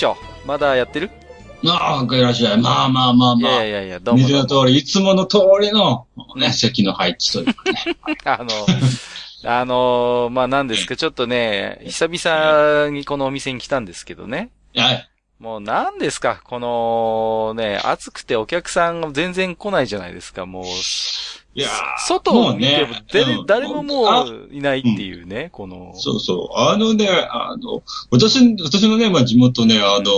よいよ大将まだやってる？ああ、いらっしゃい。まあまあまあいまあ。やいやいや、どうもどうも。の通り、いつもの通りの、ね、席の配置というかね。あの、あの、まあ、なんですか、ちょっとね、久々にこのお店に来たんですけどね。はい。もう何ですか？この、ね、暑くてお客さんが全然来ないじゃないですか、もう。いやー外を見てもね誰、ももあういないっていうね、この。そうそう。あのね、あの、私、私のね、まあ地元ね、あの、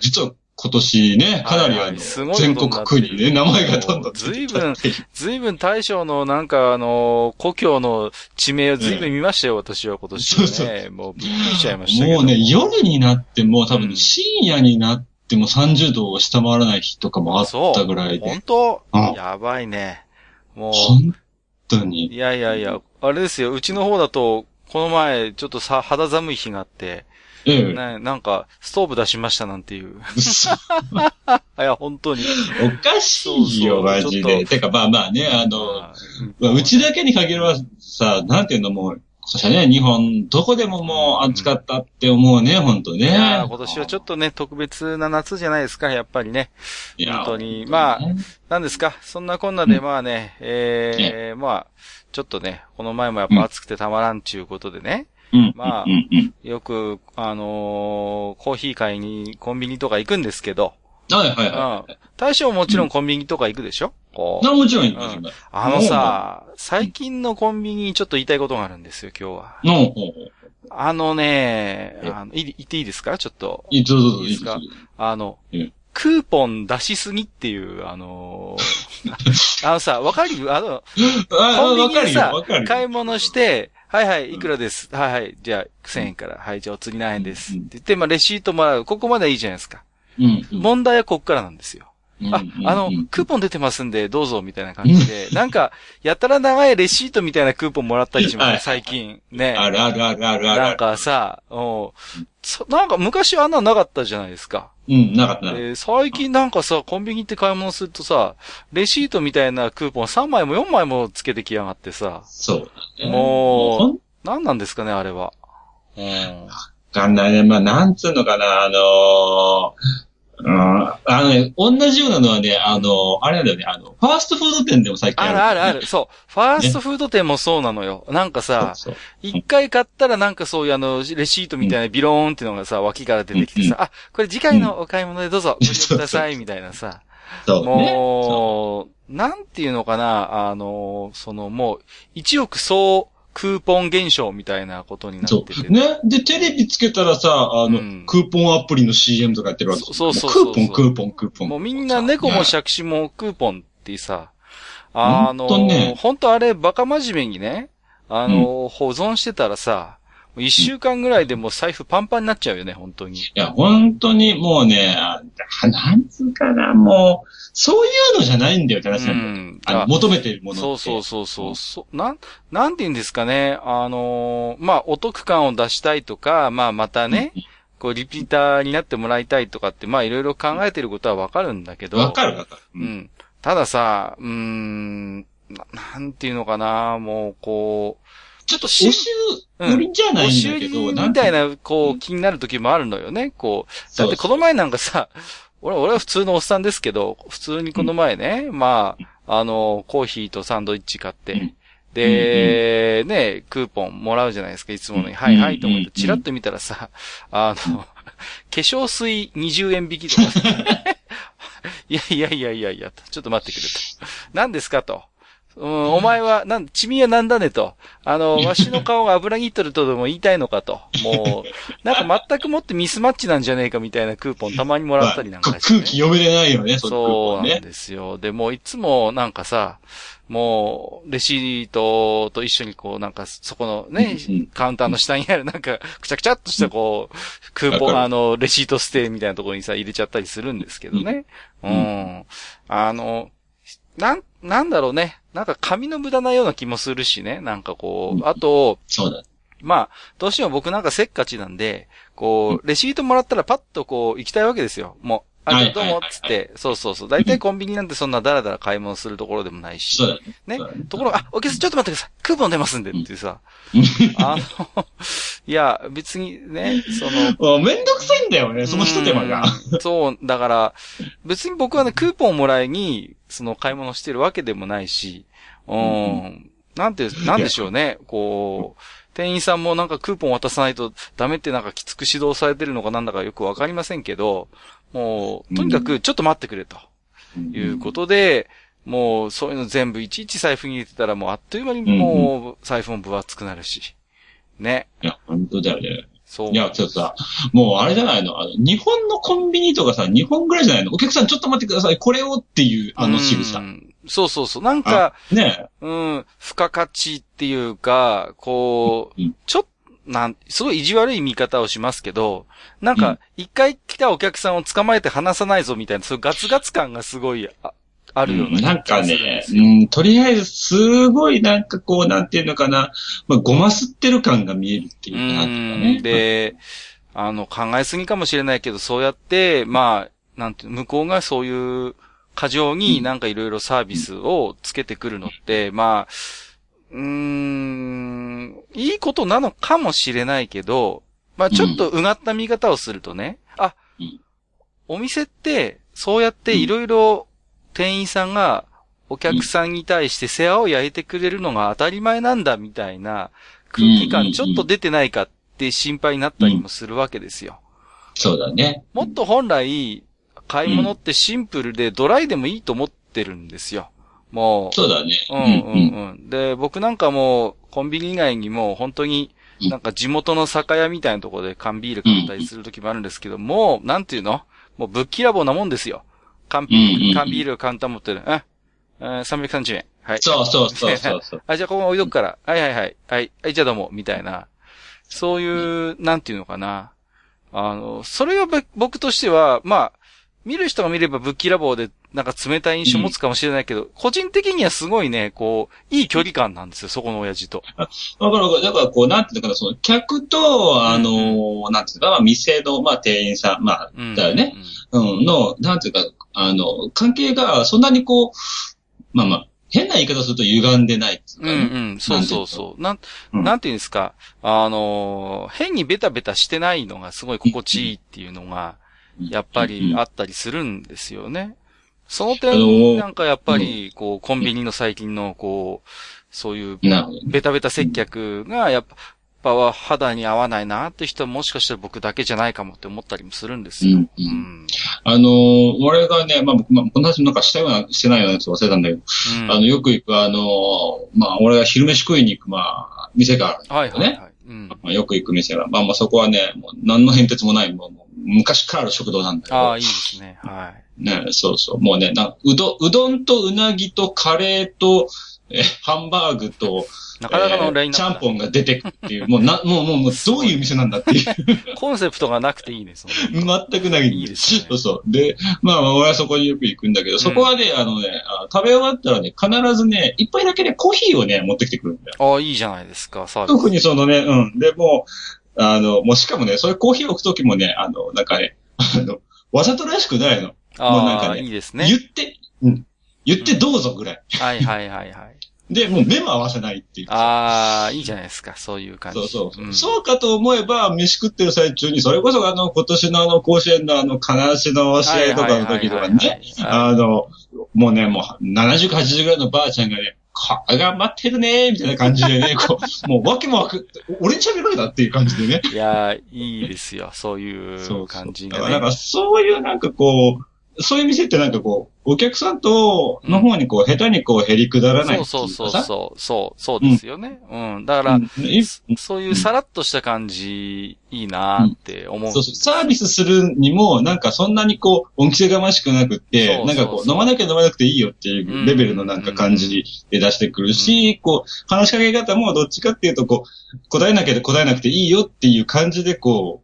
実は今年ね、かなりあの、いすごい全国区にね、名前がどんどん出て随分きたっていう。ずいぶん大将のなんかあの、故郷の地名をずいぶん見ましたよ、私は今年ね。そうそもうびっくりしちゃいました。もうね、夜になっても、多うん。分深夜になっても30度を下回らない日とかもあったぐらいで。本、当？うん。やばいね。もう、本当に。いやいやいや、あれですよ、うちの方だと、この前、ちょっとさ、肌寒い日があって、ええ。ね、なんか、ストーブ出しましたなんていう。嘘 いや、本当に。おかしいよ、そうそうマジで。てか、まあまあね、あの、まあまあうちだけに限るはさ、なんていうのもう、そしね、日本、どこでももう暑かったって思うね、ほんとね。いやー今年はちょっとね、特別な夏じゃないですか、やっぱりね。本当にまあねなんですか、そんなこんなで、まあね、えー、まあ、ちょっとね、この前もやっぱ暑くてたまらんちゅうことでね、うん。まあうんうんよく、あのーコーヒー買いにコンビニとか行くんですけど、うん。はいはいうんは。大将ももちろんコンビニとか行くでしょ？こい。う。な、もちろんいいですね。あのさ、最近のコンビニにちょっと言いたいことがあるんですよ、今日は。あのね、えあの、い言っていいですか？ちょっと。いい、ですか？あのうん、クーポン出しすぎっていう、あのー あのさ、わかる？あの、あコンビニでさ。買い物して、はいはい、いくらです？はいはい、じゃあ、1000円から。はい、じゃあお釣り何円です？っうんて言って、まあ、レシートもらう。ここまではいいじゃないですか。うん。うん問題はこっからなんですよ。あ、あの、クーポポン出てますんで、どうぞ、みたいな感じで、なんか、やたら長いレシートみたいなクーポンもらったりします、はい最近。ね。あるあるあるあるある。なんかさ、うんそなんか昔あんなのなかったじゃないですか。うん、なかったな。えー最近なんかさ、コンビニ行って買い物するとさ、レシートみたいなクーポン3枚も4枚もつけてきやがってさ、そうだね。もう何なんですかね、あれは。うん。わかんないね。まあ、なんつうのかな、あのーうん、あのね、同じようなのはね、あのあれなんだよね、あの、ファーストフード店でも最近あある。るあるある。そう。ファーストフード店もそうなのよ。なんかさ、一回買ったらなんかそういうあの、レシートみたいなビローンっていうのがさ、脇から出てきてさ、あ、これ次回のお買い物でどうぞ、ご利用ください、みたいなさ。そうね。もう、なんていうのかな、あの、そのもう、一億総クーポン現象みたいなことになそってて。う。ね。で、テレビつけたらさ、あの、うんクーポンアプリの CM とかやってるわけそうそうそうそうクーポン、クーポン、クーポン。もうみんな猫も借子もクーポンってさ、あの、ほんとね本当あれバカ真面目にね、あの、保存してたらさ、一週間ぐらいでもう財布パンパンになっちゃうよね、本当に。いや、本当にもうね、あなんつうかな、もう、そういうのじゃないんだよって話うなんだよ。ん。求めてるもの。そうそうそうそう。そうなん、なんて言うんですかね。あのーまあ、お得感を出したいとか、まあ、またね、こう、リピーターになってもらいたいとかって、まあ、いろいろ考えてることはわかるんだけど。わかるわかる。う。ん。たださ、うーん、ななんていうのかな、もう、こちょっと募集売りじゃう、ないんだけど、理みたいな。な、こう、気になる時もあるのよね、こう。だってこの前なんかさ、俺、俺は普通のおっさんですけど、普通にこの前ね、まあ、あの、コーヒーとサンドイッチ買って、うん。で、ね、クーポンもらうじゃないですか、いつものに。うん。はいはいと思って、うんチラッと見たらさ、あの、化粧水20円引きとかさ。いやいやいやいやいや、と。ちょっと待ってくれと。何ですかと。うん、お前は、なん、チミはなんだねと。あの、わしの顔が油ぎっとるとでも言いたいのかと。もう、なんか全くもってミスマッチなんじゃねえかみたいなクーポンたまにもらったりなんかして、空気読めれないよね、そうなんね。ですよ。で、もういつもなんかさ、もう、レシートと一緒にこう、なんか、そこのね、カウンターの下にあるなんか、くちゃくちゃっとしたこう、クーポン、あの、レシートステイみたいなところにさ、入れちゃったりするんですけどね。う。うんんあの、なん、なんだろうね。なんか紙の無駄なような気もするしね。なんかこう、うんあと、そうだ。まあ、どうしても僕なんかせっかちなんで、こう、レシートもらったらパッとこう、行きたいわけですよ。もう、あ、じゃあどうも、つって、そうそうそう。大体コンビニなんてそんなダラダラ買い物するところでもないし。そうだね。ね。ところが、あ、お客さんちょっと待ってください。クーポン出ますんでってさ。あの、いや、別にね、その、めんどくさいんだよね、その一手間が。う んそう、だから、別に僕はね、クーポンをもらいに、その買い物してるわけでもないし、うん、なんて、なんでしょうね、こう、店員さんもなんかクーポン渡さないとダメってなんかきつく指導されてるのかなんだかよくわかりませんけど、もう、とにかくちょっと待ってくれということで、もうそういうの全部いちいち財布に入れてたらもうあっという間にもう財布も分厚くなるし。ね。いや、本当だよね。そう。いや、ちょっとさ、もうあれじゃないのあの、日本のコンビニとかさ、日本ぐらいじゃないの？お客さんちょっと待ってください、これをっていう、あの仕草う。んそうそうそう。なんか、ねうん、付加価値っていうか、こう、うんちょっと、なん、すごい意地悪い見方をしますけど、なんうんか、一回来たお客さんを捕まえて離さないぞみたいな、そういうガツガツ感がすごいああるようななんかね。うん、とりあえず、すごいなんかこう、なんていうのかな、まあ、ごますってる感が見えるっていうかね。で、あの、考えすぎかもしれないけど、そうやって、まあ、なんていう、向こうがそういう過剰になんかいろいろサービスをつけてくるのって、まあ、うーん、いいことなのかもしれないけど、まあちょっとうがった見方をするとね、あうん、お店って、そうやっていろいろ店員さんがお客さんに対して世話を焼いてくれるのが当たり前なんだみたいな空気感ちょっと出てないかって心配になったりもするわけですよ。そうだね。もっと本来、買い物ってシンプルでドライでもいいと思ってるんですよ。もう。そうだね。うんうんうん。で、僕なんかもコンビニ以外にも本当にうんなんか地元の酒屋みたいなところで缶ビール買ったりする時もあるんですけど、もう、なんていうの？もうぶっきらぼうなもんですよ。缶,、うんうんうん缶ビールカウンター持ってる。あ、えー330円。はい。そうそうそうそうそう。あ、じゃあここ置いとくから。はいはいはい。はい。はい、じゃあどうも。みたいな。そういう、なんていうのかな。あの、それはべ僕としては、まあ、見る人が見ればぶっきらぼうで、なんか冷たい印象持つかもしれないけど、個人的にはすごいね、こう、いい距離感なんですよ、そこの親父と。わかるわかる。だからこう、なんていうのかな、その、客と、あの、なんていうのかな、まあ店の、まあ店員さん、まあ、うん。だよね。うん、の、なんていうか、あの、関係がそんなにこう、まあまあ、変な言い方すると歪んでないっていううん。う。んうん。そうそうそう。なん、うんなんていうんですか。あのー、変にベタベタしてないのがすごい心地いいっていうのが、やっぱりあったりするんですよね。その点、ーなんかやっぱり、こう、コンビニの最近の、こう、そういう、ベタベタ接客が、やっぱ、は肌に合わないなって人はもしかしたら僕だけじゃないかもって思ったりもするんですよ。うん。あのー、俺がね、まあ僕、まあ、この話なんかしたような、してないようなやつ忘れたんだけど、うんあの、よく行く、あのー、まあ、俺が昼飯食いに行く、まあ、店があるんだはいけどね。はいはい。うん。まあ、よく行く店が、まあまあそこはね、もう何の変哲もない、もう昔からある食堂なんだけど。ああ、いいですね。はい。ね、そうそう。もうね、なうど、うどんとうなぎとカレーと、え、ハンバーグと、なかなかのラインナップだちゃんぽんが出てくっていう、もうな、もう、もう、もう、どういう店なんだっていう、コンセプトがなくていいね、その。全くない。いいですねそうそう。で、まあ、まあ俺はそこによく行くんだけど、そこはね、あのね、あ食べ終わったらね、必ずね、一杯だけね、コーヒーをね、持ってきてくるんだよ。ああ、いいじゃないですか、サービス。特にそのね、うん。で、もう、あの、もうしかもね、そういうコーヒーを置くときもね、あの、なんかね、あの、わざとらしくないの。もうなんああ、かねいいですね言。って、うん。言ってどうぞぐらい。はいはいはいはい。で、もう目も合わせないっていう。ああ、いいじゃないですか、そういう感じ。そうそうそう、んそうかと思えば、飯食ってる最中に、それこそあの、今年のあの、甲子園のあの、金足の試合とかの時とかね、あの、もうね、もう、70か80ぐらいのばあちゃんがね、か頑張ってるねみたいな感じでね、こう、もうわけもわく、俺に喋ろうだっていう感じでね。いやー、いいですよ、そういそうう感じだから、なんがね。かそういうなんかこう、そういう店ってなんかこう、お客さんと、の方にこう、下手にこう、減り下らないいう。そうそうそう、そう、そうですよね。うん。だから、うんそういうさらっとした感じ、いいなって思うそうそう、サービスするにも、なんかそんなにこう、恩着せがましくなくって、なんかこう、飲まなきゃ飲まなくていいよっていうレベルのなんか感じで出してくるし、こう、話しかけ方もどっちかっていうと、こう、答えなきゃ答えなくていいよっていう感じでこう、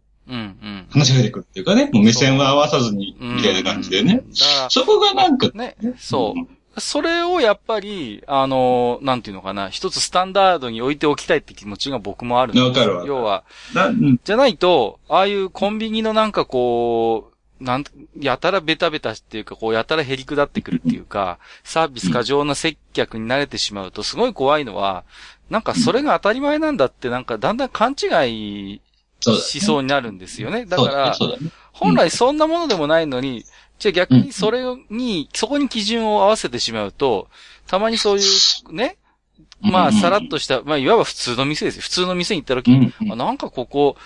話しかけてくるっていうかね、もう目線は合わさずに、みたいな感じでね。そこがなんか、ら、ね、そう。それをやっぱり、あの、なんていうのかな、一つスタンダードに置いておきたいって気持ちが僕もあるんです。よわかるわ要は、じゃないと、ああいうコンビニのなんかこう、なん、やたらベタベタっていうか、こう、やたら減り下ってくるっていうか、サービス過剰な接客に慣れてしまうと、すごい怖いのは、なんかそれが当たり前なんだって、なんかだんだん勘違いそうだねしそうになるんですよね。だから。本来そんなものでもないのに、じゃあ逆にそれに、そこに基準を合わせてしまうと、たまにそういう、ね、まあ、さらっとした、まあ、いわば普通の店ですよ。普通の店に行った時に、うん。あなんかここ、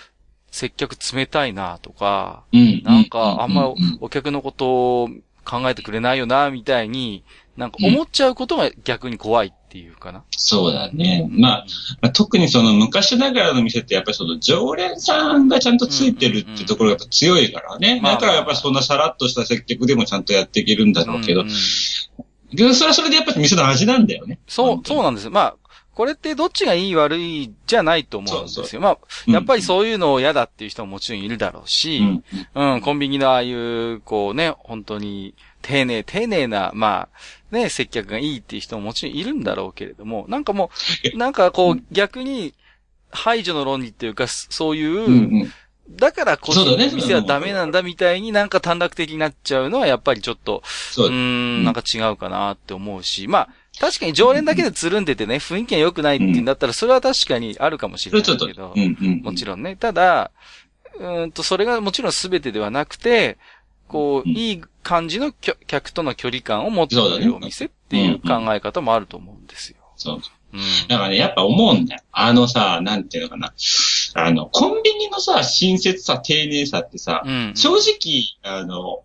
接客冷たいなとか、うん。なんかあんまお客のことを考えてくれないよな、みたいに、なんか思っちゃうことが逆に怖いっていうかな。そうだね。まあ、まあ特にその昔ながらの店ってやっぱりその常連さんがちゃんとついてるってところがやっぱ強いからね。まあだからやっぱそんなさらっとした接客でもちゃんとやっていけるんだろうけどうん、うんそれはそれでやっぱり店の味なんだよね。そう、そうなんですよ。まあ、これってどっちがいい悪いじゃないと思うんですよ。そうそまあ、うんやっぱりそういうのを嫌だっていう人ももちろんいるだろうし、うん。うん、コンビニのああいう、こうね、本当に、丁寧、丁寧な、まあ、ね、接客がいいっていう人ももちろんいるんだろうけれども、なんかもう、なんかこう、逆に、排除の論理っていうか、そういう、うんうん。だから個そ店はダメなんだみたいになんか短絡的になっちゃうのはやっぱりちょっと、そううーん、なんか違うかなって思うし、まあ、確かに常連だけでつるんでてね、雰囲気が良くないっていうんだったら、それは確かにあるかもしそれないけど。もちろんね。ただ、うーんと、それがもちろん全てではなくて、こう、うんいい感じの客との距離感を持っているお店っていう考え方もあると思うんですよ。そう。うん。だからね、やっぱ思うんだよ。あのさ、なんていうのかな。あの、コンビニのさ、親切さ、丁寧さってさ、うん。正直、あの、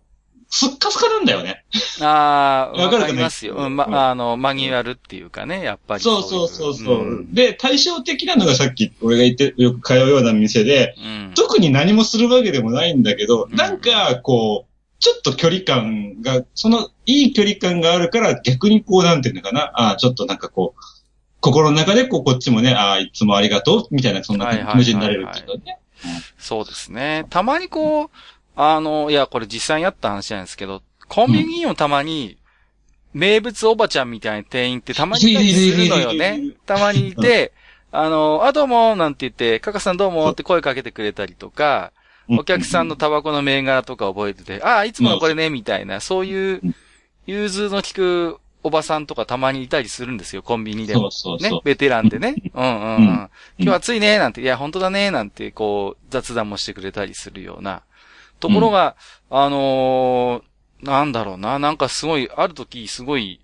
すっかすかなんだよね。ああ、わわかりますよ。うん、うんま、あの、マニュアルっていうかね、やっぱりそうそうそうそう。で、対照的なのがさっき俺が言って、よく通うような店で、うん。うん。特に何もするわけでもないんだけど、うんなんか、こう、ちょっと距離感が、その、いい距離感があるから、逆にこう、なんていうのかな、ああ、ちょっとなんかこう、心の中で、こう、こっちもね、ああ、いつもありがとう、みたいな、そんな気持ちになれるっていうかね。そうですね。たまにこう、あの、いや、これ実際にあった話なんですけど、コンビニにもたまに、名物おばちゃんみたいな店員ってたまにいたりするのよねる。たまにいて、あの、あ、どうも、なんて言って、カカさんどうもって声かけてくれたりとか、お客さんのタバコの銘柄とか覚えてて、ああ、いつものこれね、みたいな、そういう、融通の利くおばさんとかたまにいたりするんですよ、コンビニでそも。うそうそう。、ねベテランでね。うんうんうん。今日暑いね、なんて、いや、本当だね、なんて、こう、雑談もしてくれたりするような。ところが、あのーなんだろうな、なんかすごい、ある時、すごい、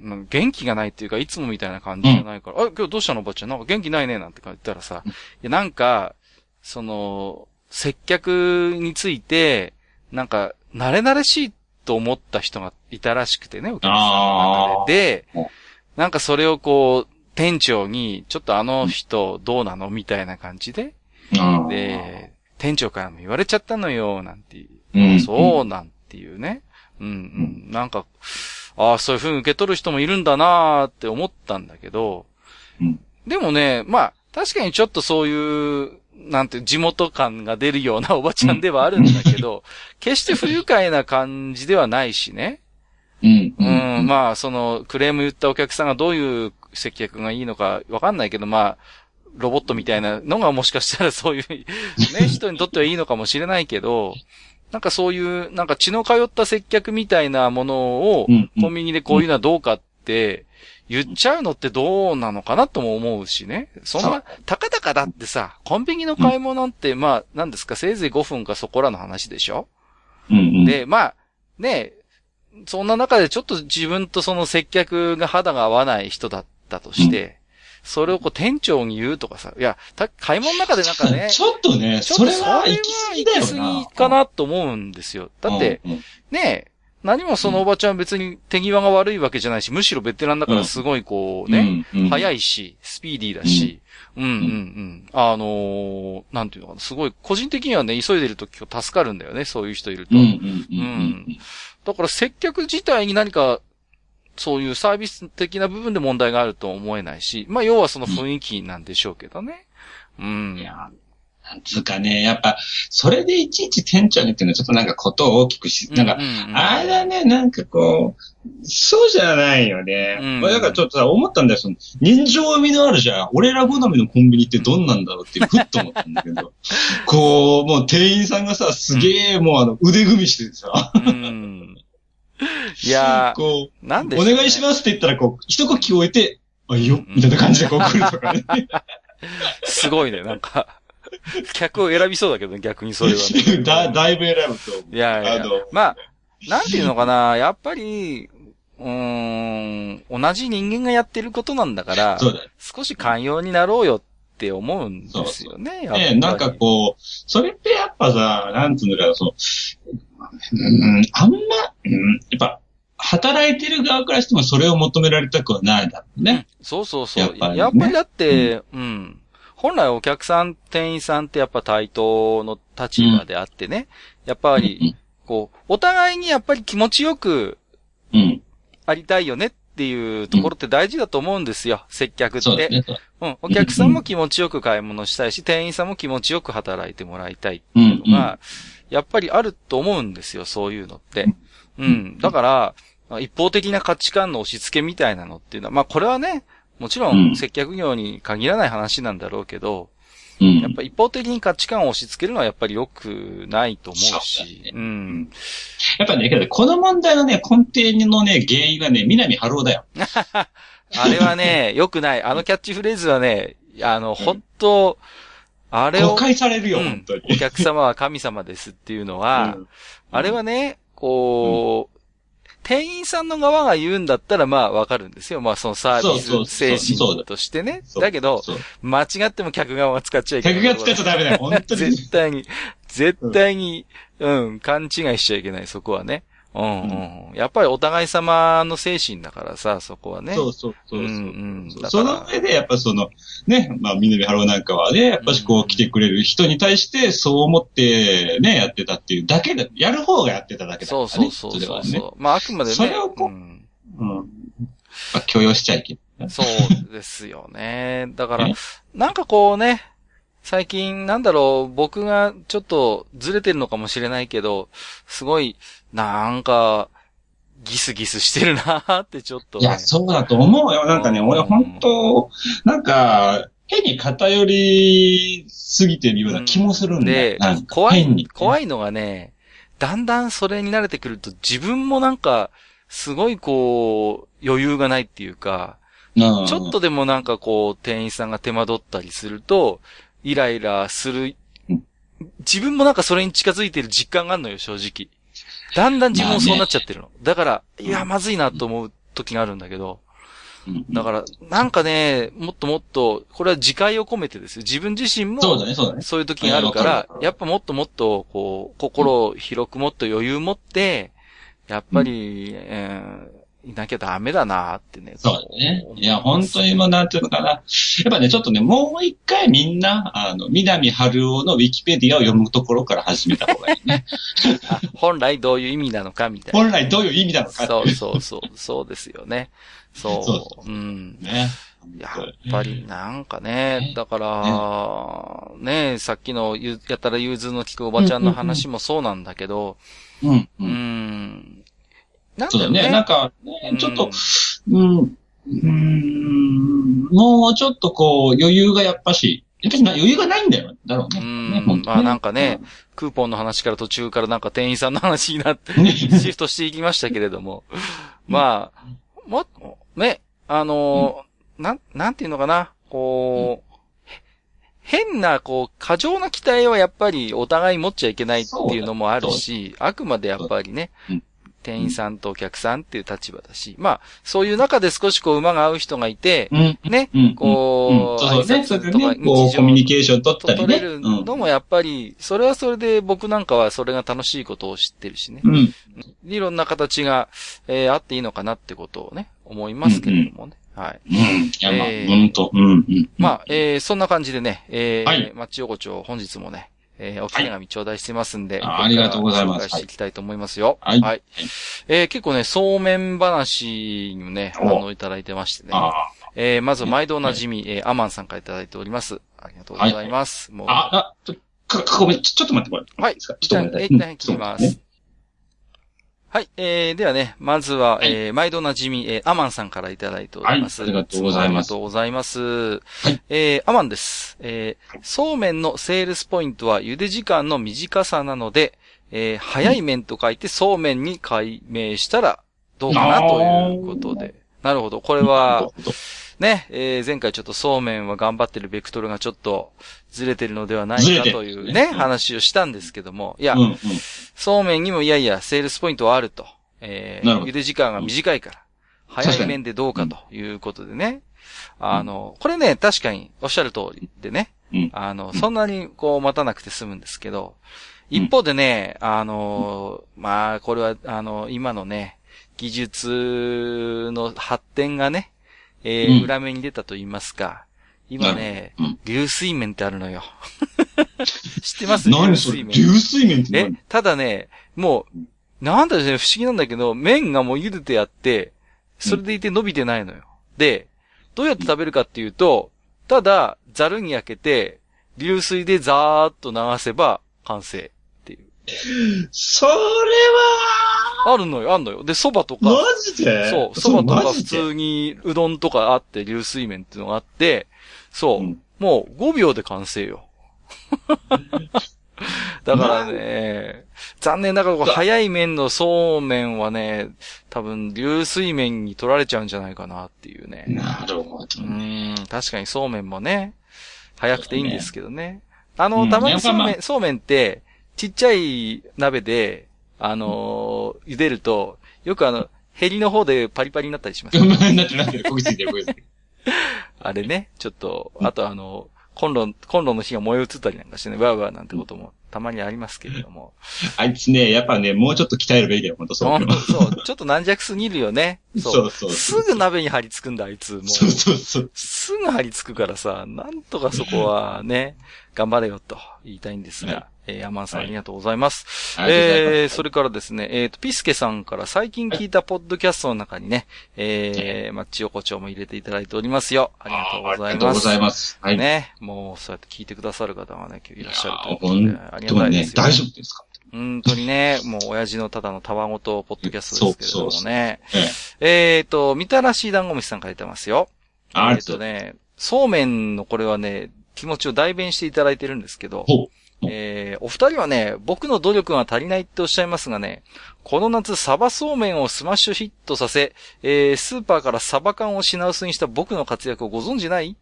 うん元気がないっていうか、いつもみたいな感じじゃないから、あ、今日どうしたのおばちゃんなんか元気ないね、なんて言ったらさ、いや、なんか、その、接客について、なんか、慣れ慣れしいと思った人がいたらしくてね、お客さんの中で。で、なんかそれをこう、店長に、ちょっとあの人どうなのみたいな感じで、うんで、店長からも言われちゃったのよ、なんていう。うんそうなんていうね。うんうん。なんか、ああ、そういう風に受け取る人もいるんだなーって思ったんだけど、うんでもね、まあ、確かにちょっとそういう、なんて、地元感が出るようなおばちゃんではあるんだけど、決して不愉快な感じではないしね。うん。うん、まあ、その、クレーム言ったお客さんがどういう接客がいいのかわかんないけど、まあ、ロボットみたいなのがもしかしたらそういう、ね、人にとってはいいのかもしれないけど、なんかそういう、なんか血の通った接客みたいなものをうん、コンビニでこういうのはどうかって、言っちゃうのってどうなのかなとも思うしね。そんそな、たかだかだってさ、コンビニの買い物なんて、まあ、なんですか、せいぜい5分かそこらの話でしょ？うんうん、で、まあ、ねそんな中でちょっと自分とその接客が肌が合わない人だったとして、それをこう店長に言うとかさ、いや、た買い物の中でなんかね、ちょっとね、それは行き過ぎだよな。行き過ぎかなと思うんですよ。だって、うん、うんね何もそのおばちゃん別に手際が悪いわけじゃないし、むしろベテランだからすごいこうね、うんうん早いし、スピーディーだし、うん、うん、うん。あのーなんていうのかな、すごい、個人的にはね、急いでるとき助かるんだよね、そういう人いると。うんだから接客自体に何か、そういうサービス的な部分で問題があるとは思えないし、まあ要はその雰囲気なんでしょうけどね。うん。いや、なんつうかね、やっぱ、それでいちいち店長にっていうのはちょっとなんかことを大きくし、なんか、ううあれだね、なんかこう、そうじゃないよね。うんまあだからちょっとさ、思ったんだよ、その、人情味のあるじゃん。俺ら好みのコンビニってどんなんだろうっていう、ふっと思ったんだけど、こう、もう店員さんがさ、すげえもうあの、腕組みしててさ、うん。いやこー、なんう、でお願いしますって言ったら、こう、一呼吸置いて、あ、いいよ、みたいな感じでこう来るとかね。すごいね、なんか、客を選びそうだけどね、逆にそれはね。だ、だいぶ選ぶと思う。いやいやあの、まあ、なんていうのかな、やっぱり、うーん、同じ人間がやってることなんだから、そうだよ。少し寛容になろうよって思うんですよね。やっぱりねなんかこう、それってやっぱさ、なんつうんだろう、その、うん、あんま、うん、やっぱ、働いてる側からしてもそれを求められたくはないだろうね。うんそうそうそう。ややっぱり,、ねだって、うん。本来お客さん、店員さんってやっぱ対等の立場であってね。やっぱり、こう、お互いにやっぱり気持ちよくうん。ありたいよねっていうところって大事だと思うんですよ。接客って。そうん。お客さんも気持ちよく買い物したいし、店員さんも気持ちよく働いてもらいたいってう。いうんのが、やっぱりあると思うんですよ、そういうのって。うん。だから、まあ一方的な価値観の押し付けみたいなのっていうのは、まあこれはね、もちろうんん接客業に限らない話なんだろうけど、うん。やっぱ一方的に価値観を押し付けるのはやっぱり良くないと思うし、だねうん。やっぱね、この問題のね、根底のね、原因はね、南春夫だよ。あれはね、良くない。あのキャッチフレーズはね、あの、本当あれを、誤解されるよ、うん本当に。お客様は神様ですっていうのは、うんあれはね、こう、店員さんの側が言うんだったらまあわかるんですよ。まあそのサービス精神としてね。だけど、間違っても客側が使っちゃいけない。客が使っちゃダメだよ、本当に。絶対に、絶対に、うん、勘違いしちゃいけない、そこはね。うんうん。やっぱりお互い様の精神だからさ、そこはね。そうそうそうそう。うんその上で、やっぱその、ね、まあ、南春夫なんかはね、やっぱしこう来てくれる人に対して、そう思ってね、やってたっていうだけで、やる方がやってただけだからそね。うそうそうそうれはね。まああくまでね。それをこううんうん。まあ、許容しちゃいけない。そうですよね。だからね、なんかこうね、最近なんだろう、僕がちょっとずれてるのかもしれないけど、すごい、なんか、ギスギスしてるなーってちょっと、ね。いや、そうだと思うよ。なんかね、うん俺本当なんか、変に偏りすぎてるような気もするん。でなん、か怖い。怖いのがね、だんだんそれに慣れてくると自分もなんか、すごいこう、余裕がないっていうか、うんちょっとでもなんかこう、店員さんが手間取ったりすると、イライラするうん。自分もなんかそれに近づいてる実感があるのよ、正直。だんだん自分もそうなっちゃってるの。だから、いや、まずいなと思う時があるんだけど、うんだから、なんかね、もっともっと、これは自戒を込めてですよ。自分自身も、そうだね、そうだね。そういう時があるからやっぱもっともっと、こう、心を広くもっと余裕持って、やっぱり、えーいなきゃダメだなってね。そうだねいや、本当にもうなんていうのかな。やっぱね、ちょっとね、もう一回みんな、あの、南春夫のウィキペディアを読むところから始めた方がいいね。あ本来どういう意味なのかみたいな。本来どういう意味なのかそうそうそう、そうですよね。そう。そううん。ね。やっぱりなんかね、だから、ね、さっきのゆやたら融通の利くおばちゃんの話もそうなんだけど、うん。う。うんん。なんそうだね。なんか、うん。ね、ちょっと、うん、うん、もうちょっとこう、余裕がやっぱし、やっぱ余裕がないんだよ。だろうね。うんねまあなんかね、クーポンの話から途中からなんか店員さんの話になって、うんね。シフトしていきましたけれども。まあ、も、ね、あのーなん、なんていうのかな、こう、へ変な、こう、過剰な期待はやっぱりお互い持っちゃいけないっていうのもあるし、あくまでやっぱりねうん、店員さんとお客さんっていう立場だし、まあ、そういう中で少しこう馬が合う人がいて、うん。ね、うん。こう、うんそうそうそれね、こう、日コミュニ常ケーション取ったりね。と取れるのもやっぱり、それはそれで僕なんかはそれが楽しいことを知ってるしね。うん。うん。いろんな形が、えーあっていいのかなってことをね、思いますけれどもね。はい。うん。いや、まあ、えーほんと。うん。うん。まあ、えーそんな感じでね、えーはいマッチ横丁本日もね、えーお手紙頂戴してますんで、あありがとうございます紹介していきたいと思いますよ。はいはい。えー結構ね、そうめん話にもね、お反応いただいてましてね。あえーまず毎度おなじみ、えーアマンさんからいただいております。ありがとうございます。もうあ、あ、ちょ、か、か、ごめん、ちょ、っと待ってもらってはいちょっとごめんなさい。一旦切ります。はい。えー、ではね、まずは、えー、毎度おなじみ、えー、アマンさんからいただいております。はいありがとうございますありがとうございます。いえー、アマンです。えー、そうめんのセールスポイントは茹で時間の短さなので、えー、早い麺と書いてそうめんに改名したらどうかなということで。なるほど。これは、、ね、えー、前回ちょっとそうめんは頑張ってるベクトルがちょっとずれてるのではないかというね、話をしたんですけども、いや、うん、うん。そうめんにもいやいや、セールスポイントはあると。えー茹で時間が短いから、早い麺でどうかということでね。あの、これね、確かにおっしゃる通りでね。うん。あの、そんなにこう待たなくて済むんですけど、一方でね、あの、まあ、これは、あの、今のね、技術の発展がね、えーうん。裏目に出たと言いますか、今ねなるほど、流水麺ってあるのよ。知ってます？何それ？流水麺流水麺ってえ何、ただね、もう、なんだろうね、不思議なんだけど、麺がもう茹でてあって、それでいて伸びてないのよ。で、どうやって食べるかっていうと、ただ、ザルに焼けて、流水でザーッと流せば完成っていう。それは、あるのよ、あるのよ。で、蕎麦とか、マジで？そう、蕎麦とか普通にうどんとかあって、流水麺っていうのがあって、そう、うんもう5秒で完成よ。だからね、残念ながら早い麺のそうめんはね、多分流水麺に取られちゃうんじゃないかなっていうね。なるほどうね。ーん、確かにそうめんもね、早くていいんですけどね。あの、うんたまにそうめん、そうめんって、ちっちゃい鍋で、あのー茹でると、よくあの、ヘリの方でパリパリになったりします。なってなってる、焦げついてる、焦げついてる。あれね、ちょっと、あとあの、コンロ、コンロの火が燃え移ったりなんかしてね、わーわーなんてこともたまにありますけれども。あいつね、やっぱね、もうちょっと鍛えるべきだよ、ほんとそうそう、ちょっと軟弱すぎるよね。そう。そうす。ぐ鍋に張り付くんだ、あいつ。もう。そうそうそう。すぐ張り付くからさ、なんとかそこはね、頑張れよと言いたいんですが、はいえー、アマンさんはいありがとうございます。ありがとうございえー、それからですね、えっ、と、ピスケさんから最近聞いたポッドキャストの中にね、えー、マッチ横丁も入れていただいておりますよ。ありがとうございます。ありがとうございます。はい。ね、もうそうやって聞いてくださる方がね、今日いらっしゃるということ本で、ありがたいです、よ。大丈夫ですか？本当にね、もう親父のただのたわごとポッドキャストですけれどもね。ええ。えっ、と、みたらし団子虫さん書いてますよ。えっ、ありがとね、そうめんのこれはね、気持ちを代弁していただいてるんですけど。えー、お二人はね、僕の努力が足りないっておっしゃいますがね、この夏サバそうめんをスマッシュヒットさせ、えー、スーパーからサバ缶を品薄にした僕の活躍をご存知ない？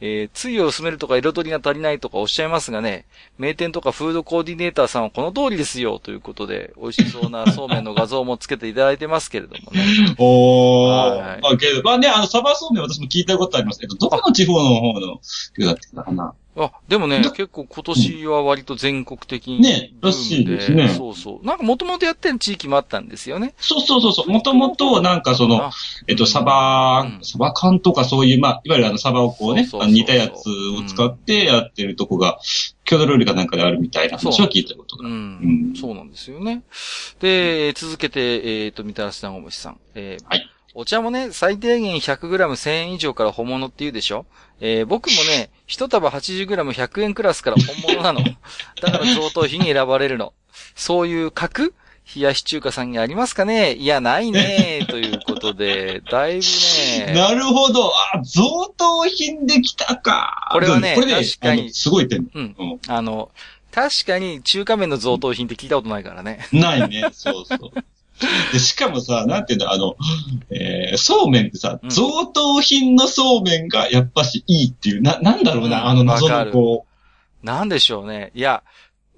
えー、つゆを薄めるとか彩りが足りないとかおっしゃいますがね、名店とかフードコーディネーターさんはこの通りですよ、ということで、美味しそうなそうめんの画像もつけていただいてますけれどもね。おはいー。まあ、けど、まあね、あの、サバそうめん私も聞いたことありますけど、どこの地方の方の、だってたかな。あ、でもね、だ結構今年は割と全国的に。ねらしいですねそうそう。なんかもともとやってる地域もあったんですよね。そうそうそうそう。もともと、なんかその、あえっと、サバうん、サバ缶とかそういう、まあ、いわゆるあの、サバをこうね、そうそうそうあの煮たやつを使ってやってるとこが、郷土料理かなんかであるみたいな話は聞いたことが。うん、うんそうなんですよね。で、続けて、えっ、と、みたらし団子虫さん。えーはいお茶もね、最低限 100g1000 円以上から本物って言うでしょ？えー僕もね、一束 80g100 円クラスから本物なの。だから贈答品に選ばれるの。そういう格？冷やし中華さんにありますかね？いや、ないねということで、だいぶね、なるほど。あ、贈答品できたか。これはねこれね、確かにすごい点。うん。うん。あの、確かに中華麺の贈答品って聞いたことないからね。ないね。そうそう。で、しかもさ、なんていうんだ、あの、えー、そうめんってさう、ん。贈答品のそうめんがやっぱしいいっていう、な、なんだろうな、うんあの謎わかる。のこなんでしょうね。いや、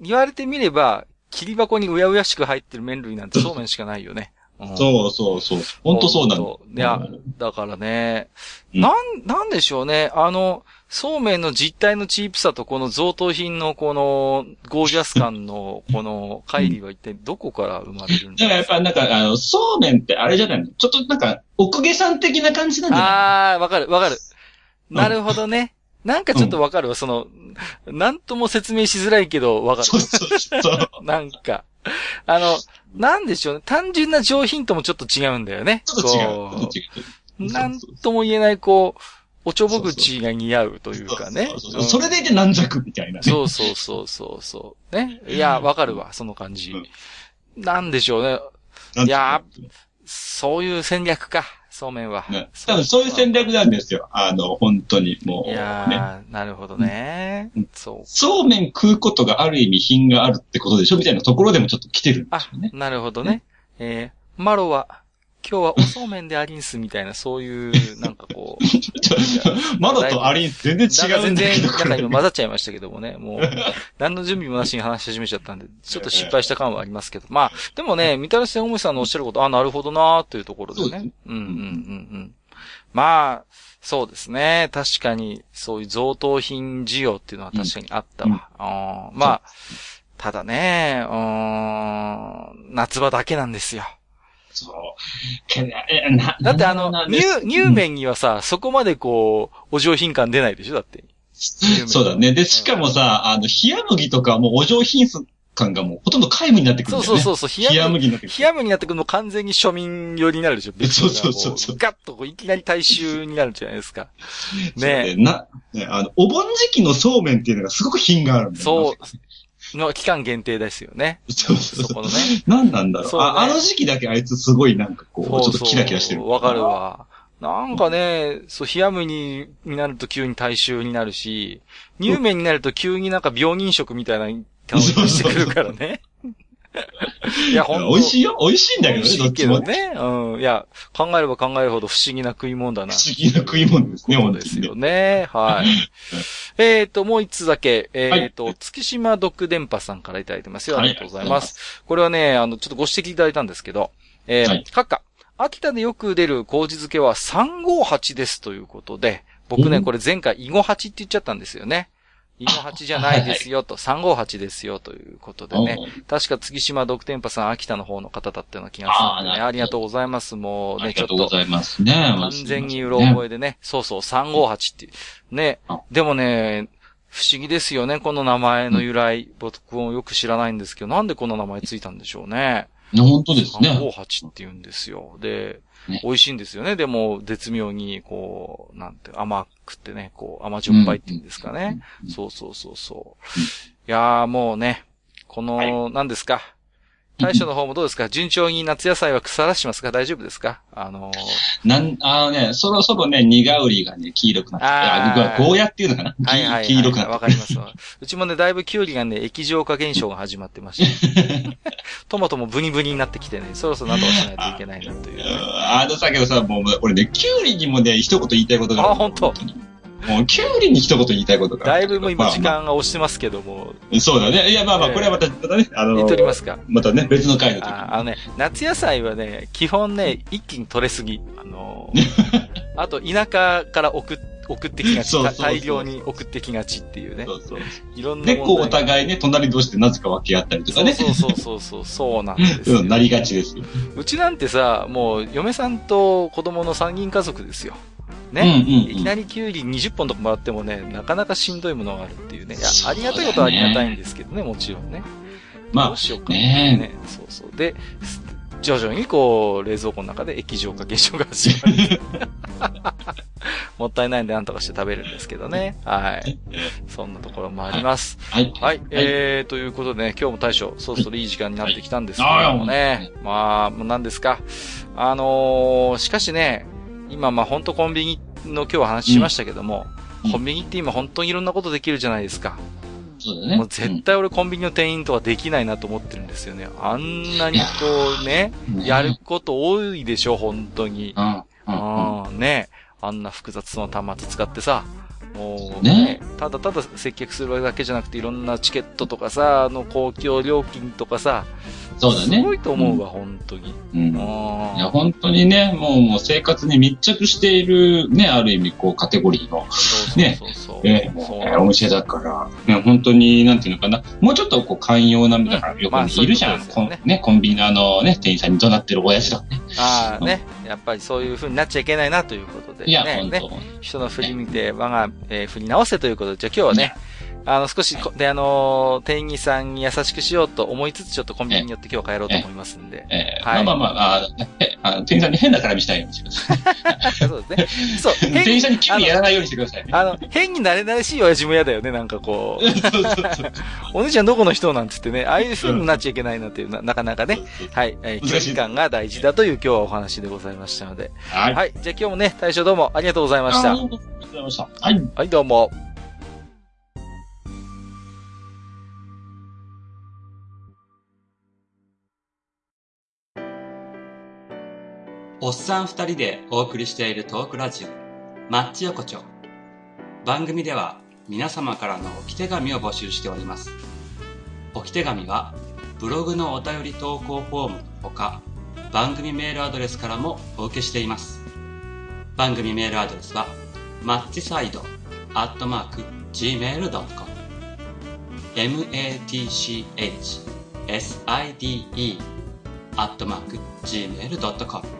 言われてみれば、切り箱にうやうやしく入ってる麺類なんて そうめんしかないよね。うん。そうそうそう。本当そうなんだほんといや、だからね、うん。なん、なんでしょうね。あの、そうめんの実態のチープさとこの贈答品のこのゴージャス感のこの乖離は一体どこから生まれるんだ？からやっぱなんか、あの、そうめんってあれじゃないの？ちょっとなんか、奥下さん的な感じなんじゃない？あー、わかる、わかる。なるほどね。なんかちょっとわかるわ。その、なんとも説明しづらいけどわかそうそうそう。る。なんか。あの、なんでしょうね。単純な上品ともちょっと違うんだよね。ちょっと違う。なんとも言えない、こう、おちょぼ口が似合うというかね。それでいて軟弱みたいなね。そうそうそうそうそう。ね？いや、わかるわ、その感じ。なんでしょうね。いやそういう戦略か、そうめんは。ね。多分そういう戦略なんですよ。あの、本当に、もいう、ね。やー、なるほどねうん。そう。そうめん食うことがある意味品があるってことでしょみたいなところでもちょっと来てるんであすよね。、なるほどね。えー、マロは、今日はおそうめんでありんすみたいな、そういう、なんかこう。ちょマロとアリン全然違う全然、なんか今こ混ざっちゃいましたけどもね、もう、何の準備もなしに話し始めちゃったんで、ちょっと失敗した感はありますけど。まあ、でもね、みたらしおもさんのおっしゃること、あ、なるほどなーというところでね。うんうんうんうん。まあ、そうですね。確かに、そういう贈答品需要っていうのは確かにあったわ。まあ、ただね、夏場だけなんですよ。そう。けどえなだってあのな、乳、乳麺にはさ、そこまでこう、お上品感出ないでしょ？だって。そうだね。で、しかもさ、あの、冷麦とかはもうお上品感がもうほとんど皆無になってくるんだよね。そうそうそうそう、冷冷麦。麦になってくる。冷麦になってくるの完全に庶民寄りになるでしょ別にそうそうそうそうもガッとこういきなり大衆になるじゃないですか。ねね。な、ね、あの、お盆時期のそうめんっていうのがすごく品があるんだよそう。の期間限定ですよね。そうそうそう。そこのね。何なんだろうそうねあ。あの時期だけあいつすごいなんかこう、ちょっとキラキラしてる。わかる。わ。なんかね、そう、冷麦になると急に大衆になるし、乳麺になると急になんか病人食みたいな顔してくるからね。いや、ほんと。美味しいよ美味しいんだけどね、どっちも。ね。うん。いや、考えれば考えるほど不思議な食い物だな。不思議な食い物ですね、そうですよ。ね。はい。えっと、もう一つだけ。えっ、と、月島毒電波さんからいただいてますよ。あはいりがとうございます。これはね、あの、ちょっとご指摘いただいたんですけど、えーはい閣下、秋田でよく出る麹漬けは358ですということで、僕ね、うんこれ前回、イゴ8って言っちゃったんですよね。イゴ8じゃないですよと、358ですよということでね。確か月島毒電波さん、秋田の方の方だったような気がするんでね。ありがとうございます。もうね、ありちょっと。がとうございますね。完全にうろ覚えでね。そうそう、358っていう。ねあ。でもね、不思議ですよね、この名前の由来。僕もよく知らないんですけど、なんでこの名前ついたんでしょうね。本当ですね。358って言うんですよ。で、ね美味しいんですよね。でも、絶妙に、こう、なんて、甘くてね、こう、甘じょっぱいっていうんですかね。うん。そうそうそうそう。うんいやーもうね、この、何ですか？大将の方もどうですか？順調に夏野菜は腐らしますか？大丈夫ですか？あのー。なん、あのね、そろそろね、苦売りがね、黄色くなってあゴーヤっていうのかな？はいはい、はい。黄色くなって。わかります。わ。うちもね、だいぶキュウリがね、液状化現象が始まってまして。トマトもブニブニになってきてね、そろそろ何とかしないといけないなというね、あのさ、けどさ、もう、俺ね、キュウリにもね、一言言いたいことがある。あ本当。にもう、キュウリに一言言いたいことが。だいぶもう今時まあ間が押してますけども、まあそうだね。いや、まあまあ、ええこれはまた、またね、あの言っておりますか？またね、別の回の時に。ああのね、夏野菜はね、基本ね、一気に取れすぎ。あのー あと、田舎から送っ送ってきがち大量に送ってきがちっていうね。そうそう。いろんなで、こう、お互いね、隣同士でなぜか分け合ったりとかね。そうそうそうそう、そうなんですよ。うん、なりがちですよ。うちなんてさ、もう、嫁さんと子供の三人家族ですよ。ね。うんうんうんいきなりキュウリ20本とかもらってもね、なかなかしんどいものがあるっていうね。いや、ありがたいことはありがたいんですけどね、もちろんね。まあどうしようかねね。そうそう。で、徐々にこう、冷蔵庫の中で液状化現象が始まる。もったいないんでなんとかして食べるんですけどね。はい。そんなところもあります。はい。はい。えー、ということでね、今日も大将、そろそろいい時間になってきたんですけれどもね。まあ、もう何ですか？あのー、しかしね、今、まあ本当コンビニの今日は話しましたけども、うんコンビニって今本当にいろんなことできるじゃないですか。そうだね。もう絶対俺コンビニの店員とはできないなと思ってるんですよね。あんなにこうね、うんやること多いでしょ、本当に。うん。うん。ねあんな複雑な端末使ってさ、もうねね、ただただ接客するだけじゃなくていろんなチケットとかさ、あの公共料金とかさ、そうだね。すごいと思うわ、本当に。うん。あいや、本当にね、もう、もう生活に密着している、ね、ある意味、こう、カテゴリーの、ね。えお店だから、ね、本当に、なんていうのかな、もうちょっとこう、寛容な、だから、横まあにいるじゃん。そういうことですよねね、コンビニのあの、ね、店員さんに怒鳴ってる親父だね。ああね、やっぱりそういう風になっちゃいけないなということで、いや、ね、ね、本当。人の振り見て、我が、えー振り直せということで、じゃあ今日はね、あの、少しこ、で、あのー店員さんに優しくしようと思いつつ、ちょっとコンビニに寄って今日は帰ろうと思いますんで。ええはいまあまあまあ、ああの店員さんに変な絡みしないようにしてください。そうですね。そう、変 店員さんに急にやらないようにしてくださいね。あの、変に慣れ慣れしい親父も嫌だよね、なんかこう。そうそうそう。お姉ちゃんどこの人なんつってね、ああいう風になっちゃいけないなっていうな、なかなかね、はい、えー距離感が大事だという今日はお話でございましたので。はい。はい、じゃあ今日もね、大将どうもありがとうございました。ありがとうございました。はい。はい、どうも。おっさん二人でお送りしているトークラジオ、マッチ横丁。番組では皆様からの置き手紙を募集しております。置き手紙はブログのお便り投稿フォームのほか、番組メールアドレスからもお受けしています。番組メールアドレスは、マッチサイドアットマーク gmail.com matchside アットマーク gmail.com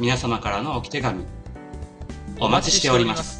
皆様からのおき手紙、お待ちしております。